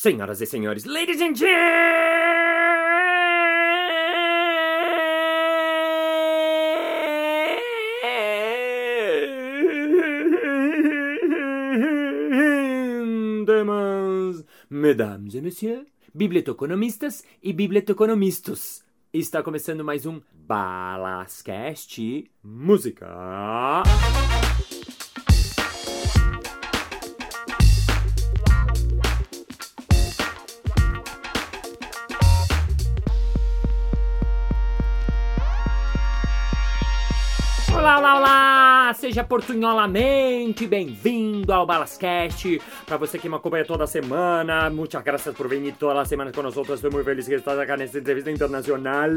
Senhoras e senhores, ladies and gentlemen, mesdames e messieurs, biblioteconomistas e biblioteconomistas. Está começando mais um Balascast Música. Olá, olá, olá! Seja portunholamente bem-vindo ao Balascast. Para você que me acompanha toda semana, muitas graças por vir toda semana com nós. Estou muito feliz que está aqui nessa entrevista internacional.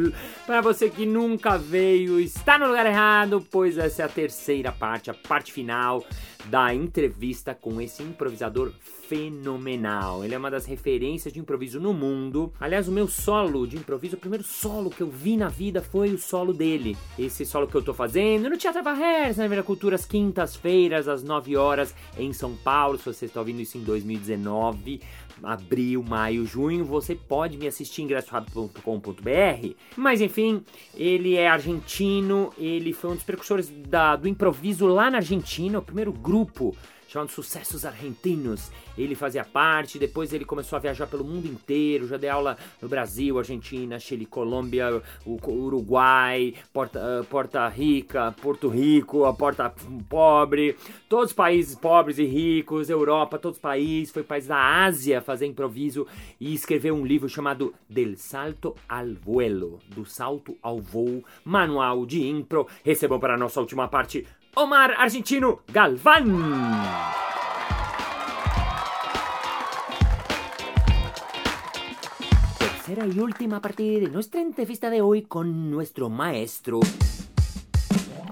Para você que nunca veio, está no lugar errado, pois essa é a terceira parte, a parte final da entrevista com esse improvisador fenomenal. Ele é uma das referências de improviso no mundo. Aliás, o meu solo de improviso, o primeiro solo que eu vi na vida foi o solo dele. Esse solo que eu tô fazendo no Teatro Varres, na Vera Cultura, às quintas-feiras, às 9 horas, em São Paulo. Se você está ouvindo isso em 2019, abril, maio, junho, você pode me assistir em ingressorápido.com.br. Mas enfim, ele é argentino, ele foi um dos precursores da, do improviso lá na Argentina, o primeiro grupo chamado Sucessos Argentinos. Ele fazia parte, depois ele começou a viajar pelo mundo inteiro, já deu aula no Brasil, Argentina, Chile, Colômbia, Uruguai, Porta, Porta Rica, Porto Rico, a Porta Pobre, todos os países pobres e ricos, Europa, todos os países, foi país da Ásia fazer improviso e escreveu um livro chamado Del Salto al Vuelo, do salto ao voo, manual de impro. Recebam para a nossa última parte Omar Argentino Galván. Tercera y última parte de nuestra entrevista de hoy con nuestro maestro.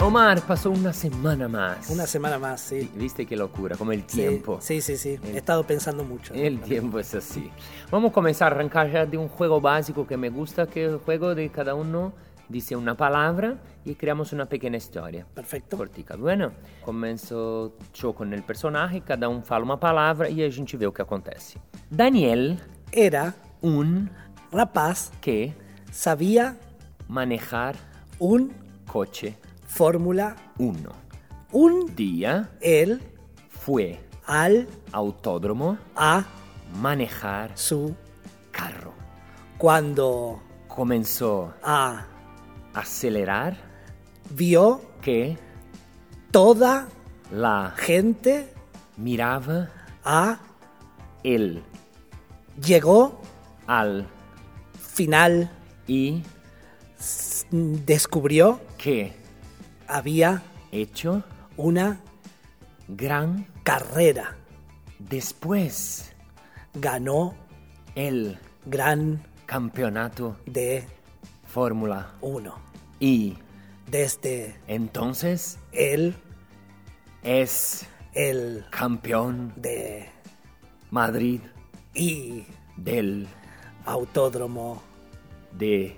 Omar pasó una semana más. Una semana más, sí. Viste qué locura, como el tiempo. Sí, sí, sí. He estado pensando mucho. El tiempo es así. Vamos a comenzar a arrancar ya de un juego básico que me gusta, que es el juego de cada uno dice una palabra y creamos una pequeña historia. Perfecto. Cortica. Bueno, começo yo con el personaje, cada um fala uma palavra e a gente vê o que acontece. Daniel Era un rapaz que sabía manejar un coche Fórmula 1. un Día él fue al autódromo a manejar su carro. cuando Comenzó a acelerar vio que toda la gente miraba a él llegó al final y descubrió que había hecho una gran carrera. Después ganó el gran campeonato de Fórmula uno. Y desde entonces él es el campeón de Madrid y del autódromo de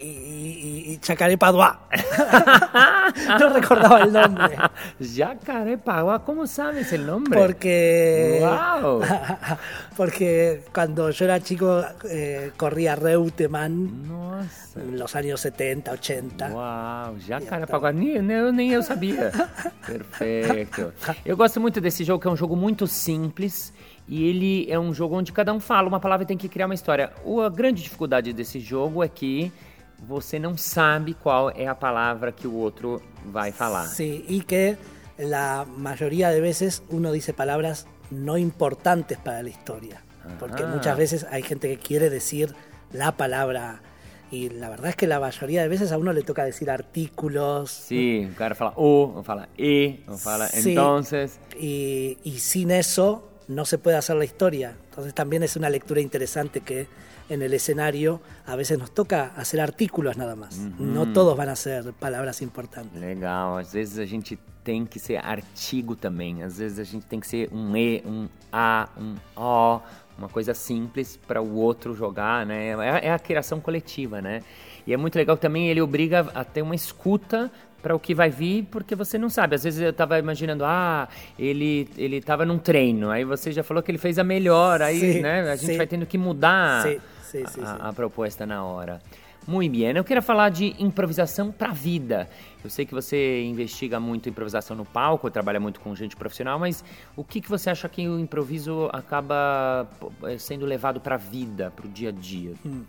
y, y- Chacarepadoa. no recordaba el nombre. Jacarepaguá, ¿cómo sabes el nombre? Porque. Wow. Porque cuando yo era chico eh, corría Reutemann Nossa. en los años 70, 80. Uau, Jacarepaguá, nem, eu- nem eu sabia. Perfeito. Eu gosto muito desse jogo, que é um jogo muito simples. E ele é um jogo onde cada um fala uma palavra e tem que criar uma história. O- A grande dificuldade desse jogo é que você não sabe qual é a palavra que o outro vai falar. Sí, y que la mayoría de veces uno dice palabras no importantes para la historia. Porque muchas veces hay gente que quiere decir la palabra. Y la verdad es que la mayoría de veces a uno le toca decir artículos. Sim, o cara fala o, ou fala e, ou fala Sí. entonces. Y, y sin eso no se puede hacer la historia. Entonces también es una lectura interesante que en el escenario a veces nos toca hacer artículos nada más. No todos van a ser palabras importantes. Legal, às vezes a gente tem que ser artigo também. Às vezes a gente tem que ser um E, um A, um O, uma coisa simples para o outro jogar, né? É, é a criação coletiva, né? E é muito legal também ele obriga a ter uma escuta para o que vai vir, porque você não sabe. Às vezes eu estava imaginando, ah, ele ele estava num treino, aí você já falou que ele fez a melhor, aí, sim, né? A gente sim. vai tendo que mudar sim, a, a, proposta na hora. Muito bem. Eu queria falar de improvisação para a vida. Eu sei que você investiga muito improvisação no palco, trabalha muito com gente profissional, mas o que, que você acha que o improviso acaba eh, sendo levado para a vida, para o dia a dia? Hum.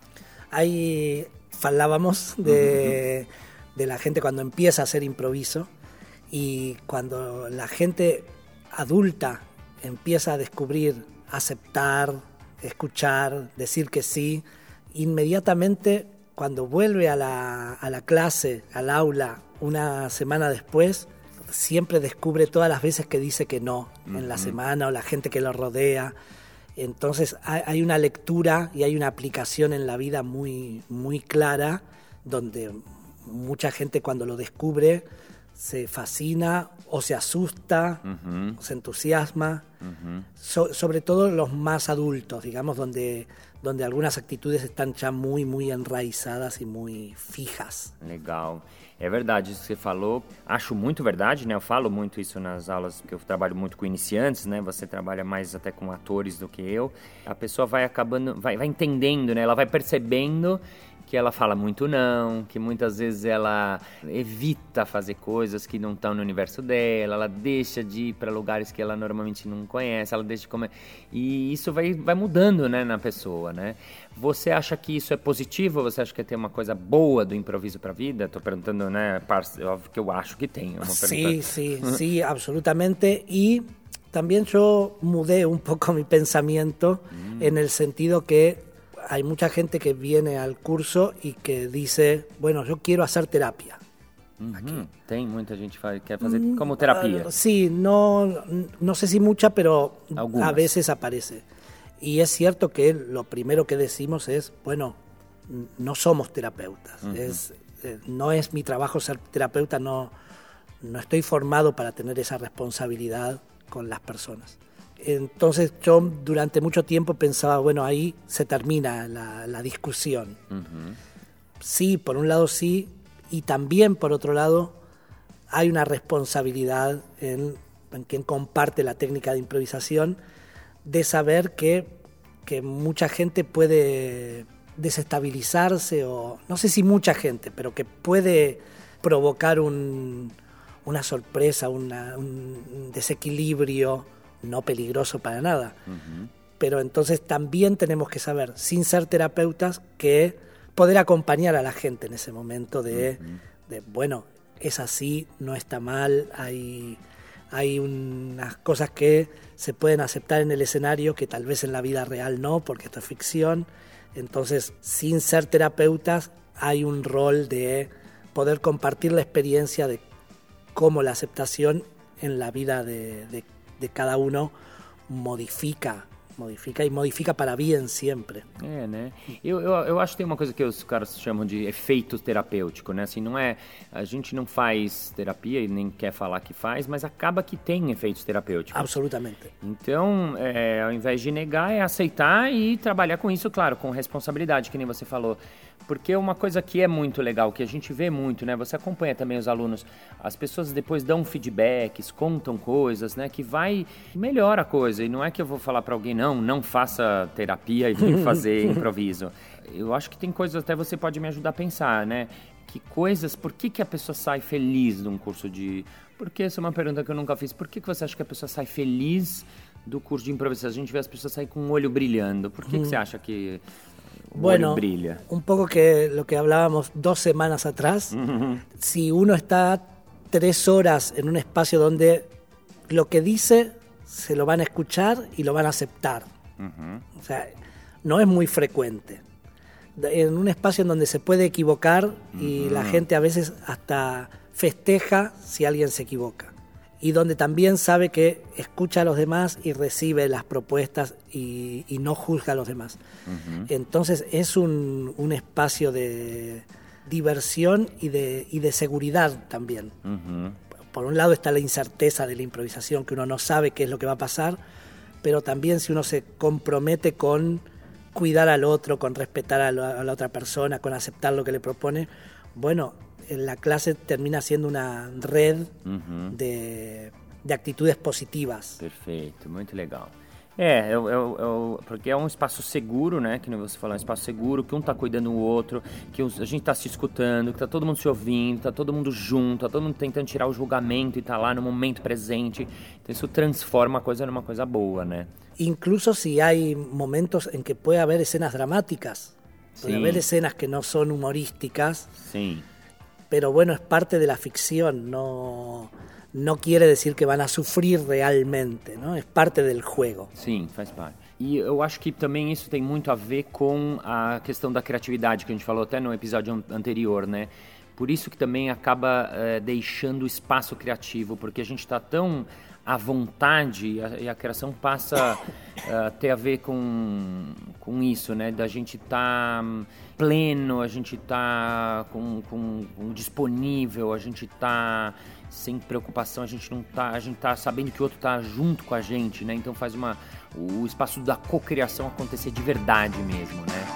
Aí falávamos de, de la gente cuando empieza a hacer improviso y cuando la gente adulta empieza a descubrir, aceptar, escuchar, decir que sí, inmediatamente cuando vuelve a la, a la clase, al aula, una semana después, siempre descubre todas las veces que dice que no en la semana o la gente que lo rodea. Entonces hay una lectura y hay una aplicación en la vida muy, muy clara donde mucha gente cuando lo descubre se fascina o se asusta, o se entusiasma, sobre todo los más adultos, digamos, donde donde algunas actitudes están ya muy, muy enraizadas e muito fijas. Legal. É verdade isso que você falou. Acho muito verdade, né? Eu falo muito isso nas aulas, porque eu trabalho muito com iniciantes, né? Você trabalha mais até com atores do que eu. A pessoa vai acabando, vai, vai entendendo, né? Ela vai percebendo que ela fala muito não, que muitas vezes ela evita fazer coisas que não estão no universo dela, ela deixa de ir para lugares que ela normalmente não conhece, ela deixa de comer. E isso vai, vai mudando né, na pessoa, né? Você acha que isso é positivo? Você acha que tem uma coisa boa do improviso para a vida? Estou perguntando, né? Óbvio que eu acho que tem. Sim, sim, sim, absolutamente. E também eu mudei um pouco meu pensamento mm. en el sentido que hay mucha gente que viene al curso y que dice, bueno, yo quiero hacer terapia. Tem mucha gente que quiere hacer mm, como terapia. Ah, sí, no, no sé si mucha, pero a veces aparece. Y es cierto que lo primero que decimos es, bueno, no somos terapeutas. es, eh, no es mi trabajo ser terapeuta, no, no estoy formado para tener esa responsabilidad con las personas. Entonces yo durante mucho tiempo pensaba, bueno, ahí se termina la, discusión. Sí, por un lado sí, y también por otro lado hay una responsabilidad en, quien comparte la técnica de improvisación de saber que, mucha gente puede desestabilizarse o no sé si mucha gente, pero que puede provocar una sorpresa, un desequilibrio no peligroso para nada. Pero entonces también tenemos que saber, sin ser terapeutas, que poder acompañar a la gente en ese momento de, bueno, es así, no está mal, hay, hay unas cosas que se pueden aceptar en el escenario que tal vez en la vida real no, porque esto es ficción. Entonces, sin ser terapeutas, hay un rol de poder compartir la experiencia de cómo la aceptación en la vida de, de de cada uno modifica modifica e modifica para bem sempre. É, né? Eu, eu, eu, acho que tem uma coisa que os caras chamam de efeito terapêutico, né? Assim, não é... A gente não faz terapia e nem quer falar que faz, mas acaba que tem efeitos terapêuticos. Absolutamente. Então, é, ao invés de negar, é aceitar e trabalhar com isso, claro, com responsabilidade, que nem você falou. Porque uma coisa que é muito legal, que a gente vê muito, né? Você acompanha também os alunos, as pessoas depois dão feedbacks, contam coisas, né? Que vai melhora a coisa. E não é que eu vou falar para alguém, não, não faça terapia e vem fazer improviso. Eu acho que tem coisas até você pode me ajudar a pensar, né? Que coisas, por que, que a pessoa sai feliz de um curso de. Porque essa é uma pergunta que eu nunca fiz. Por que, que você acha que a pessoa sai feliz do curso de improvisação? A gente vê as pessoas sair com o olho brilhando. Por que, que hum. você acha que bueno, un poco que lo que hablábamos dos semanas atrás, si uno está tres horas en un espacio donde lo que dice se lo van a escuchar y lo van a aceptar. O sea, no es muy frecuente. En un espacio en donde se puede equivocar y la gente a veces hasta festeja si alguien se equivoca y donde también sabe que escucha a los demás y recibe las propuestas y, no juzga a los demás. Entonces es un, un, espacio de diversión y de, y de seguridad también. Por un lado está la incerteza de la improvisación, que uno no sabe qué es lo que va a pasar, pero también si uno se compromete con cuidar al otro, con respetar a la, a la otra persona, con aceptar lo que le propone, bueno, la clase termina siendo una red de, de actitudes positivas. Perfeito, muito legal. É, eu, eu- eu- porque é um espaço seguro, né? Que nem você falou, é um espaço seguro, que um tá cuidando do outro, que a gente tá se escutando, que tá todo mundo se ouvindo, tá todo mundo junto, tá todo mundo tentando tirar o julgamento e tá lá no momento presente. Então isso transforma a coisa numa coisa boa, né? Incluso si hay momentos en que puede haber escenas dramáticas, puede Sí. haber escenas que no son humorísticas, Sim. pero bueno, es parte de la ficción, no, no quiere decir que van a sufrir realmente, ¿no? Es parte del juego. Sim, faz parte. E eu acho que também isso tem muito a ver com a questão da criatividade que a gente falou até no episódio an- anterior, né? Por isso que também acaba eh, deixando espaço criativo, porque a gente está tão à vontade e a, e a criação passa eh, a ter a ver com, com isso, né? Da gente estar pleno, a gente tá com, com, com disponível, a gente tá sem preocupação, a gente não tá, a gente tá sabendo que o outro tá junto com a gente, né? Então faz uma o espaço da cocriação acontecer de verdade mesmo, né?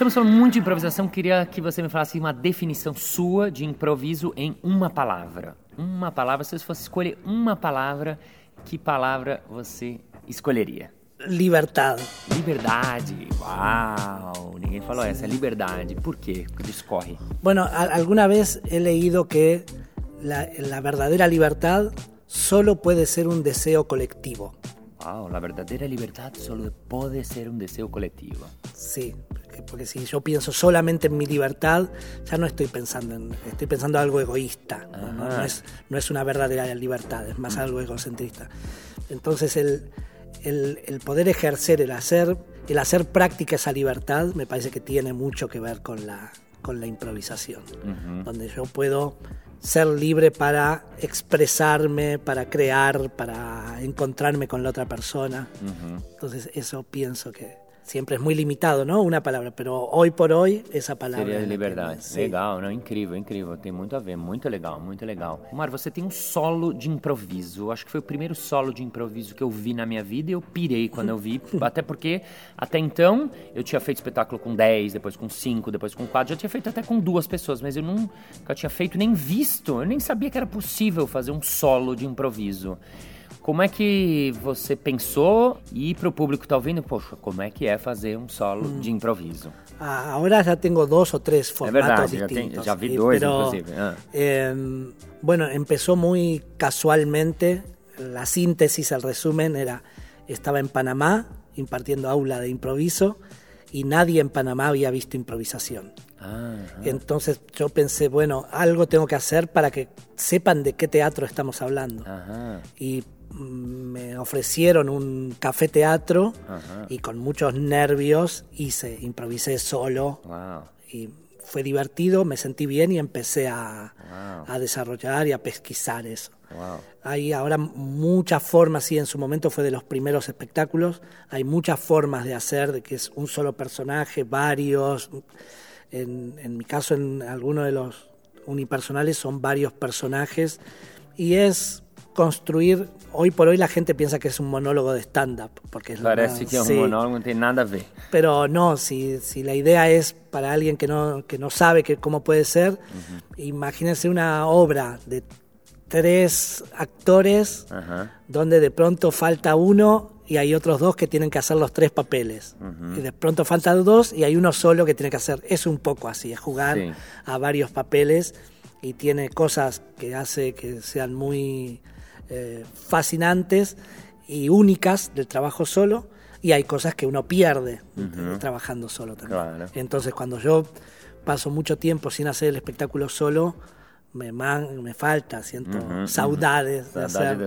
Estamos falando muito de improvisação, queria que você me falasse uma definição sua de improviso em uma palavra. Uma palavra, se você fosse escolher uma palavra, que palavra você escolheria? Libertad. Liberdade. Uau! Ninguém falou essa. Liberdade. Por quê? Discorre. Bueno, a- alguna vez he leído que la, la verdadera libertad solo puede ser un deseo colectivo. Uau, a verdadeira liberdade só pode ser um desejo coletivo. Sí, porque, porque si yo pienso solamente en mi libertad, ya no estoy pensando en, estoy pensando algo egoísta. No, No- no es, no es una verdadera libertad, es más algo egocentrista. Entonces el, el, el poder ejercer, el hacer, el hacer práctica esa libertad, me parece que tiene mucho que ver con la, con la improvisación, donde yo puedo ser libre para expresarme, para crear, para encontrarme con la otra persona. Entonces eso pienso que siempre es muy limitado, ¿no? Una palabra, pero hoy por hoy esa palabra... Seria que- liberdade. Legal, não? Incrível, incrível. Tem muito a ver. Muito legal, muito legal. Mar, você tem um solo de improviso. Acho que foi o primeiro solo de improviso que eu vi na minha vida e eu pirei quando eu vi. até porque, até então, eu tinha feito espetáculo com 10, depois com 5, depois com 4. Já tinha feito até com duas pessoas, mas eu nunca tinha feito nem visto. Eu nem sabia que era possível fazer um solo de improviso. Como é que você pensou e para o público que tá ouvindo, poxa, como é que é fazer um solo de improviso? Ah, Ahora ya tengo dos o tres formatos verdad, ya te- distintos. ya vi eh, dos pero, inclusive, ah. eh, bueno, empezó muy casualmente. La síntesis, el resumen era, estaba en Panamá impartiendo aula de improviso y nadie en Panamá había visto improvisación. Ah, Entonces yo pensé, bueno, algo tengo que hacer para que sepan de qué teatro estamos hablando. aham. y me ofrecieron un café teatro Ajá. y con muchos nervios hice, improvisé solo y fue divertido, me sentí bien y empecé a, Wow. a desarrollar y a pesquisar eso. Uau. Hay ahora muchas formas, sí, en su momento fue de los primeros espectáculos, hay muchas formas de hacer, de que es un solo personaje, varios. En, en mi caso, en alguno de los unipersonales son varios personajes y es construir, hoy por hoy la gente piensa que es un monólogo de stand-up, porque es Parece que um sí. monólogo, não tem nada a ver. Pero no, si, si la idea es para alguien que no, que no sabe que, cómo puede ser, imagínense una obra de tres actores donde de pronto falta uno y hay otros dos que tienen que hacer los tres papeles. Y de pronto faltan dos y hay uno solo que tiene que hacer. Es un poco así, es jugar Sí. a varios papeles y tiene cosas que hace que sean muy eh, fascinantes y únicas del trabajo solo y hay cosas que uno pierde trabajando solo también. Claro. Entonces cuando yo paso mucho tiempo sin hacer el espectáculo solo, me, man- me falta, siento saudades de hacer.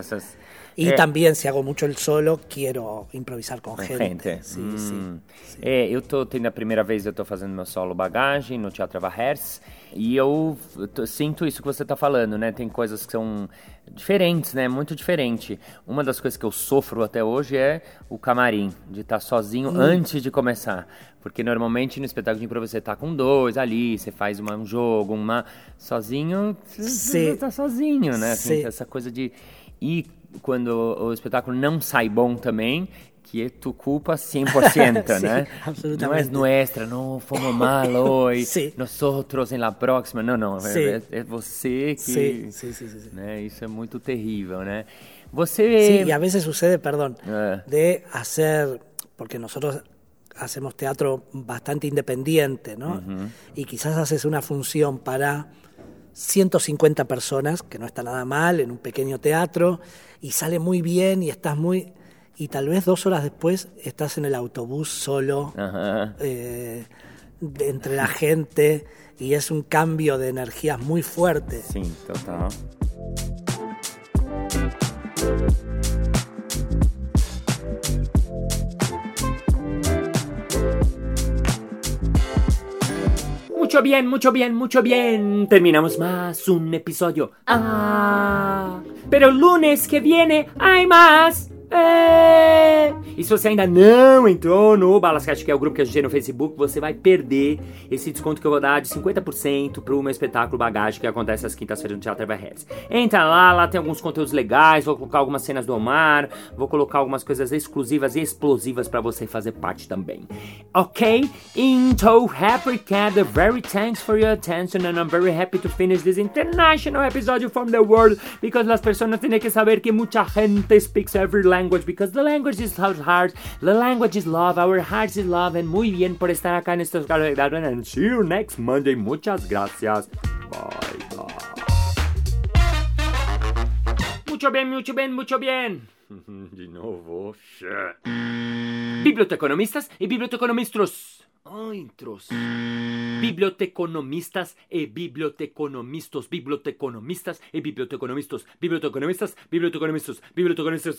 Y É. también si hago mucho el solo, quiero improvisar con, Com gente. gente. Sí, Hum. sí. É, eu tô tendo a primeira vez eu tô fazendo meu solo bagagem no Teatro Hertz e eu sinto isso que você tá falando, né? Tem coisas que são diferentes, né? Muito diferente. Uma das coisas que eu sofro até hoje é o camarim, de estar sozinho antes de começar. Porque normalmente no espetáculo de improviso você tá com dois ali, você faz uma- um jogo, uma. Sozinho, você Sim. tá sozinho, né? Assim, Sim. essa coisa de. E quando o espetáculo não sai bom também, que é tu culpa 100%, Sim, né? absolutamente. Não é nuestra, não fomos mal hoje, Sim. nosotros em la próxima. Não, não, Sim. é, é você que... Sí, sí, sí, sí, sí. Né? Isso é muito terrível, né? Você... Sí, y a veces sucede, perdón, de hacer, porque nosotros hacemos teatro bastante independiente, ¿no? Y quizás haces una función para 150 personas, que no está nada mal, en un pequeño teatro, y sale muy bien y estás muy... Y tal vez dos horas después estás en el autobús solo, eh, de- entre la gente, y es un cambio de energías muy fuerte. Sim, total. Mucho bien, mucho bien, mucho bien. Terminamos más un episodio. Ah, pero el lunes que viene hay más. É. E se você ainda não entrou no Balascast, que é o grupo que a gente tem no Facebook, você vai perder esse desconto que eu vou dar de 50% pro meu espetáculo Bagagem, que acontece às quintas-feiras no Teatro Eva Hertz. Entra lá, lá tem alguns conteúdos legais, vou colocar algumas cenas do Omar, vou colocar algumas coisas exclusivas e explosivas pra você fazer parte também. Ok? Into Happy Cat, very thanks for your attention and I'm very happy to finish this international episode from the world because las personas tienen que saber que mucha gente speaks every language because the language is our heart, the language is love, our hearts is love and muy bien por estar acá en estos calendarios and see you next Monday. Muchas gracias. Bye bye. Mucho bien, mucho bien, mucho bien. De novo, shit. Biblioteconomistas e biblioteconomistros. Intros. Biblioteconomistas e biblioteconomistas, biblioteconomistas e biblioteconomistas, biblioteconomistas, biblioteconomistas, biblioteconomistas.